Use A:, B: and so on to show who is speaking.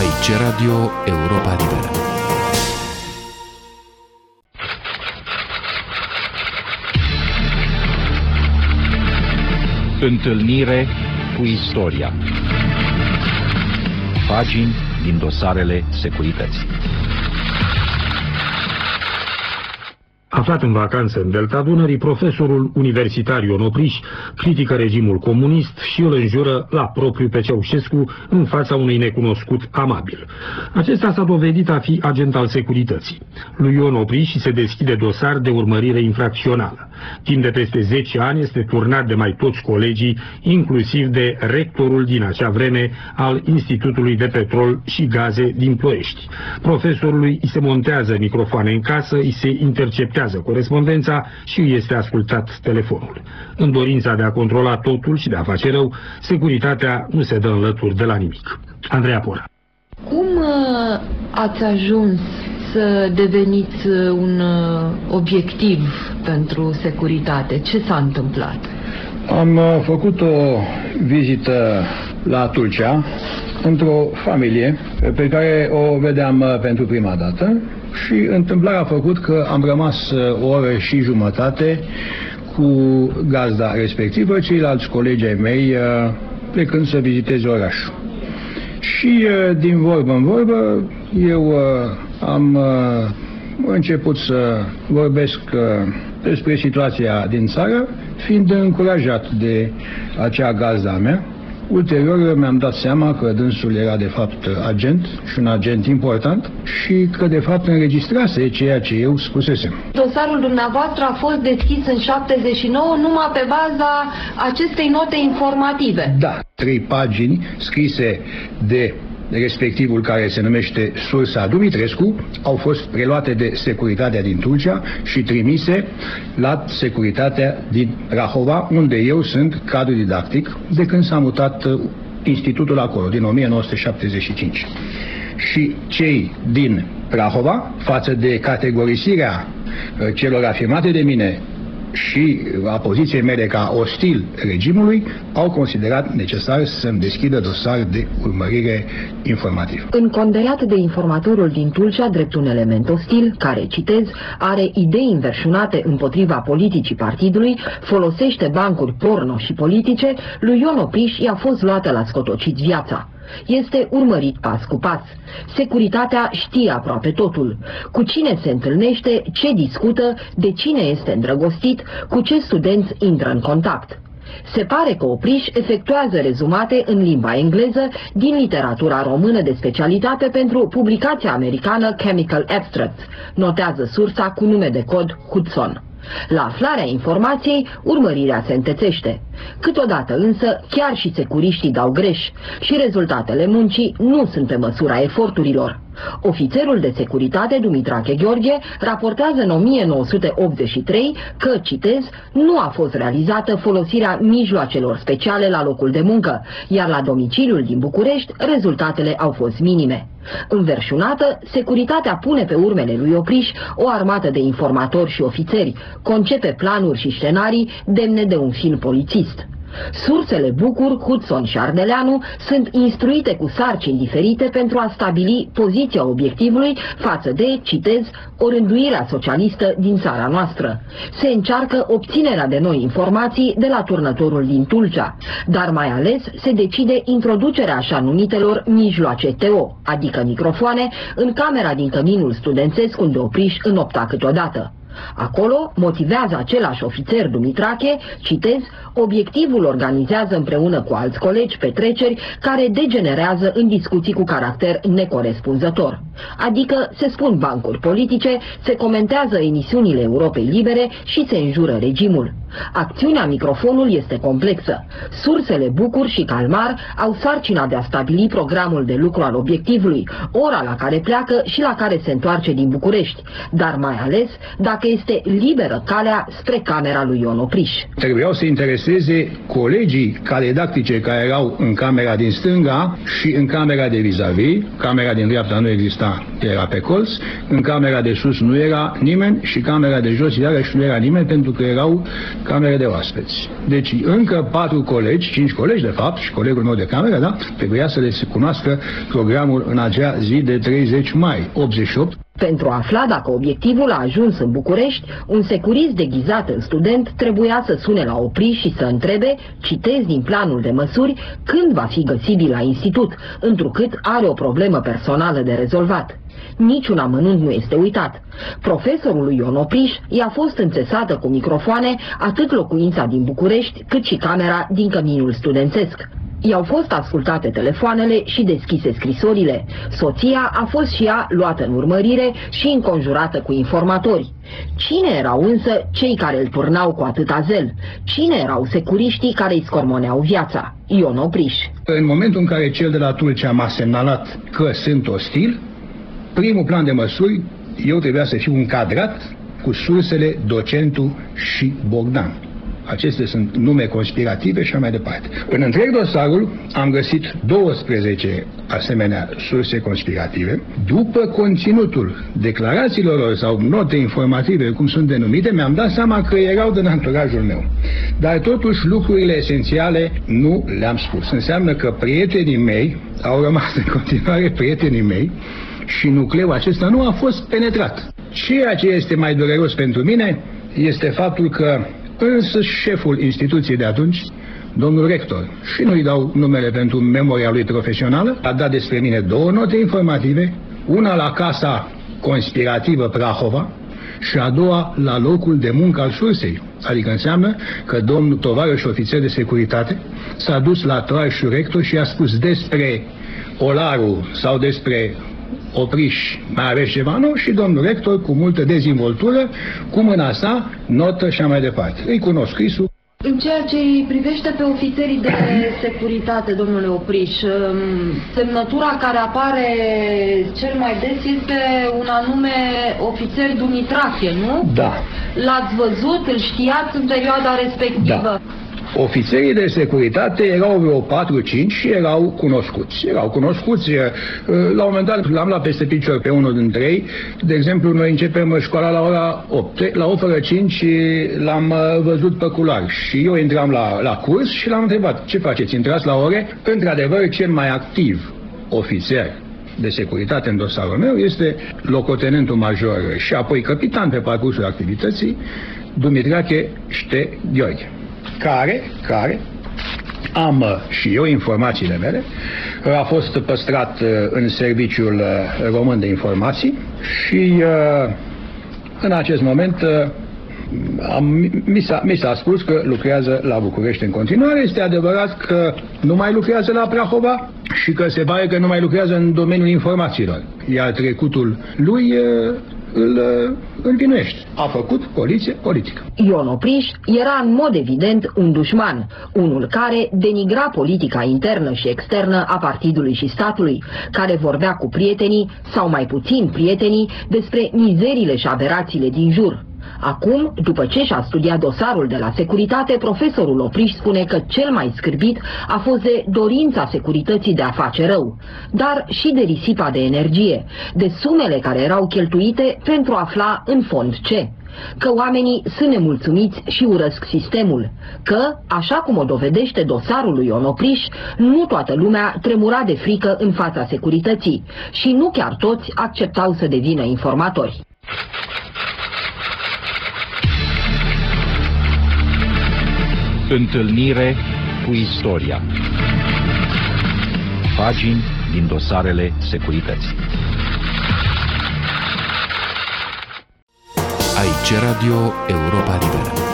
A: Aici Radio Europa Liberă.
B: Întâlnire cu istoria. Pagini din dosarele securității.
C: Aflat în vacanță în Delta Dunării, profesorul universitar Ion Opriș critică regimul comunist și îl înjură la propriu pe Ceaușescu în fața unui necunoscut amabil. Acesta s-a dovedit a fi agent al securității. Lui Ion Opriș se deschide dosar de urmărire infracțională. Timp de peste 10 ani este turnat de mai toți colegii, inclusiv de rectorul din acea vreme al Institutului de Petrol și Gaze din Ploiești. Profesorului îi se montează microfoane în casă, îi se interceptează corespondența și îi este ascultat telefonul. În dorința de a controla totul și de a face rău, securitatea nu se dă înlături de la nimic. Andreea Pora.
D: Cum uh, ați ajuns să deveniți uh, un uh, obiectiv pentru securitate? Ce s-a întâmplat?
E: Am uh, făcut o vizită la Tulcea într-o familie pe care o vedeam pentru prima dată și întâmplarea a făcut că am rămas o oră și jumătate cu gazda respectivă, ceilalți colegi ai mei plecând să viziteze orașul. Și din vorbă în vorbă, eu am uh, început să vorbesc uh, despre situația din țară, fiind încurajat de acea gazda mea. Ulterior mi-am dat seama că dânsul era de fapt agent și un agent important și că de fapt înregistrase ceea ce eu spusesem.
D: Dosarul dumneavoastră a fost deschis în 79 numai pe baza acestei note informative.
E: Da, trei pagini scrise de respectivul care se numește Sursa Dumitrescu, au fost preluate de securitatea din Tulcea și trimise la securitatea din Rahova, unde eu sunt cadru didactic de când s-a mutat uh, institutul acolo, din 1975. Și cei din Rahova, față de categorisirea uh, celor afirmate de mine și a poziției mele ca ostil regimului, au considerat necesar să-mi deschidă dosar de urmărire informativ.
F: Înconderat de informatorul din Tulcea, drept un element ostil, care, citez, are idei înverșunate împotriva politicii partidului, folosește bancuri porno și politice, lui Ion Opriș i-a fost luată la scotocit viața. Este urmărit pas cu pas. Securitatea știe aproape totul. Cu cine se întâlnește, ce discută, de cine este îndrăgostit, cu ce studenți intră în contact. Se pare că Opriș efectuează rezumate în limba engleză din literatura română de specialitate pentru publicația americană Chemical Abstracts. Notează sursa cu nume de cod Hudson. La aflarea informației, urmărirea se întețește. Câteodată însă, chiar și securiștii dau greș și rezultatele muncii nu sunt pe măsura eforturilor. Ofițerul de securitate Dumitrache Gheorghe raportează în 1983 că, citez, nu a fost realizată folosirea mijloacelor speciale la locul de muncă, iar la domiciliul din București rezultatele au fost minime. Înverșunată, securitatea pune pe urmele lui Opriș o armată de informatori și ofițeri, concepe planuri și scenarii demne de un film polițist. Sursele Bucur, Hudson și Ardeleanu sunt instruite cu sarcini diferite pentru a stabili poziția obiectivului față de, citez, o rânduirea socialistă din țara noastră. Se încearcă obținerea de noi informații de la turnătorul din Tulcea, dar mai ales se decide introducerea așa numitelor mijloace TO, adică microfoane, în camera din căminul studențesc unde opriși în opta câteodată. Acolo motivează același ofițer Dumitrache, citez, obiectivul organizează împreună cu alți colegi petreceri care degenerează în discuții cu caracter necorespunzător. Adică se spun bancuri politice, se comentează emisiunile Europei Libere și se înjură regimul. Acțiunea microfonul este complexă. Sursele Bucur și Calmar au sarcina de a stabili programul de lucru al obiectivului, ora la care pleacă și la care se întoarce din București, dar mai ales dacă este liberă calea spre camera lui Ion Opriș.
E: Trebuiau să intereseze acceseze colegii caledactice care erau în camera din stânga și în camera de vis-a-vis. Camera din dreapta nu exista, era pe colț. În camera de sus nu era nimeni și camera de jos iarăși nu era nimeni pentru că erau camere de oaspeți. Deci încă patru colegi, cinci colegi de fapt și colegul meu de cameră, da, trebuia să le cunoască programul în acea zi de 30 mai 88
F: pentru a afla dacă obiectivul a ajuns în București, un securist deghizat în student trebuia să sune la opri și să întrebe, citez din planul de măsuri, când va fi găsibil la institut, întrucât are o problemă personală de rezolvat. Niciun amănunt nu este uitat. Profesorul Ion Opriș i-a fost înțesată cu microfoane atât locuința din București, cât și camera din căminul studențesc. I-au fost ascultate telefoanele și deschise scrisorile. Soția a fost și ea luată în urmărire și înconjurată cu informatori. Cine erau însă cei care îl turnau cu atâta zel? Cine erau securiștii care îi scormoneau viața? Ion Opriș.
E: În momentul în care cel de la Tulcea m-a semnalat că sunt ostil, primul plan de măsuri, eu trebuia să fiu încadrat cu sursele Docentul și Bogdan. Acestea sunt nume conspirative și așa mai departe. În întreg dosarul am găsit 12 asemenea surse conspirative. După conținutul declarațiilor lor sau note informative, cum sunt denumite, mi-am dat seama că erau din anturajul meu. Dar totuși lucrurile esențiale nu le-am spus. Înseamnă că prietenii mei au rămas în continuare prietenii mei și nucleul acesta nu a fost penetrat. Ceea ce este mai dureros pentru mine este faptul că Însă șeful instituției de atunci, domnul rector, și nu-i dau numele pentru memoria lui profesională, a dat despre mine două note informative, una la casa conspirativă Prahova și a doua la locul de muncă al sursei. Adică înseamnă că domnul tovarăș ofițer de securitate s-a dus la tovarășul rector și a spus despre Olaru sau despre Opriș, mai aveți ceva nu? Și domnul rector, cu multă dezvoltură, cu mâna sa, notă și mai departe. Îi cunosc scrisul.
D: În ceea ce îi privește pe ofițerii de securitate, domnule Opriș, um, semnătura care apare cel mai des este un anume ofițer Dumitrache, nu?
E: Da.
D: L-ați văzut, îl știați în perioada respectivă?
E: Da. Ofițerii de securitate erau vreo 4-5 și erau cunoscuți. Erau cunoscuți. La un moment dat l-am luat peste picior pe unul dintre ei. De exemplu, noi începem școala la ora 8. La 8 fără 5 l-am uh, văzut pe culoar și eu intram la, la curs și l-am întrebat ce faceți, intrați la ore? Într-adevăr, cel mai activ ofițer de securitate în dosarul meu este locotenentul major și apoi capitan pe parcursul activității, Dumitrache Ște Gheorghe care, care am uh, și eu informațiile mele, a fost păstrat uh, în serviciul uh, român de informații și în acest moment am, mi, s-a, mi s-a spus că lucrează la București în continuare. Este adevărat că nu mai lucrează la Prahova și că se pare că nu mai lucrează în domeniul informațiilor. Iar trecutul lui îl învinuiește. A făcut poliție politică.
F: Ion Opriș era în mod evident un dușman, unul care denigra politica internă și externă a partidului și statului, care vorbea cu prietenii, sau mai puțin prietenii, despre mizerile și aberațiile din jur. Acum, după ce și-a studiat dosarul de la securitate, profesorul Opriș spune că cel mai scârbit a fost de dorința securității de a face rău, dar și de risipa de energie, de sumele care erau cheltuite pentru a afla în fond ce că oamenii sunt nemulțumiți și urăsc sistemul, că, așa cum o dovedește dosarul lui Onopriș, nu toată lumea tremura de frică în fața securității și nu chiar toți acceptau să devină informatori.
B: Întâlnire cu istoria. Pagini din dosarele securității.
A: Aici Radio Europa Liberă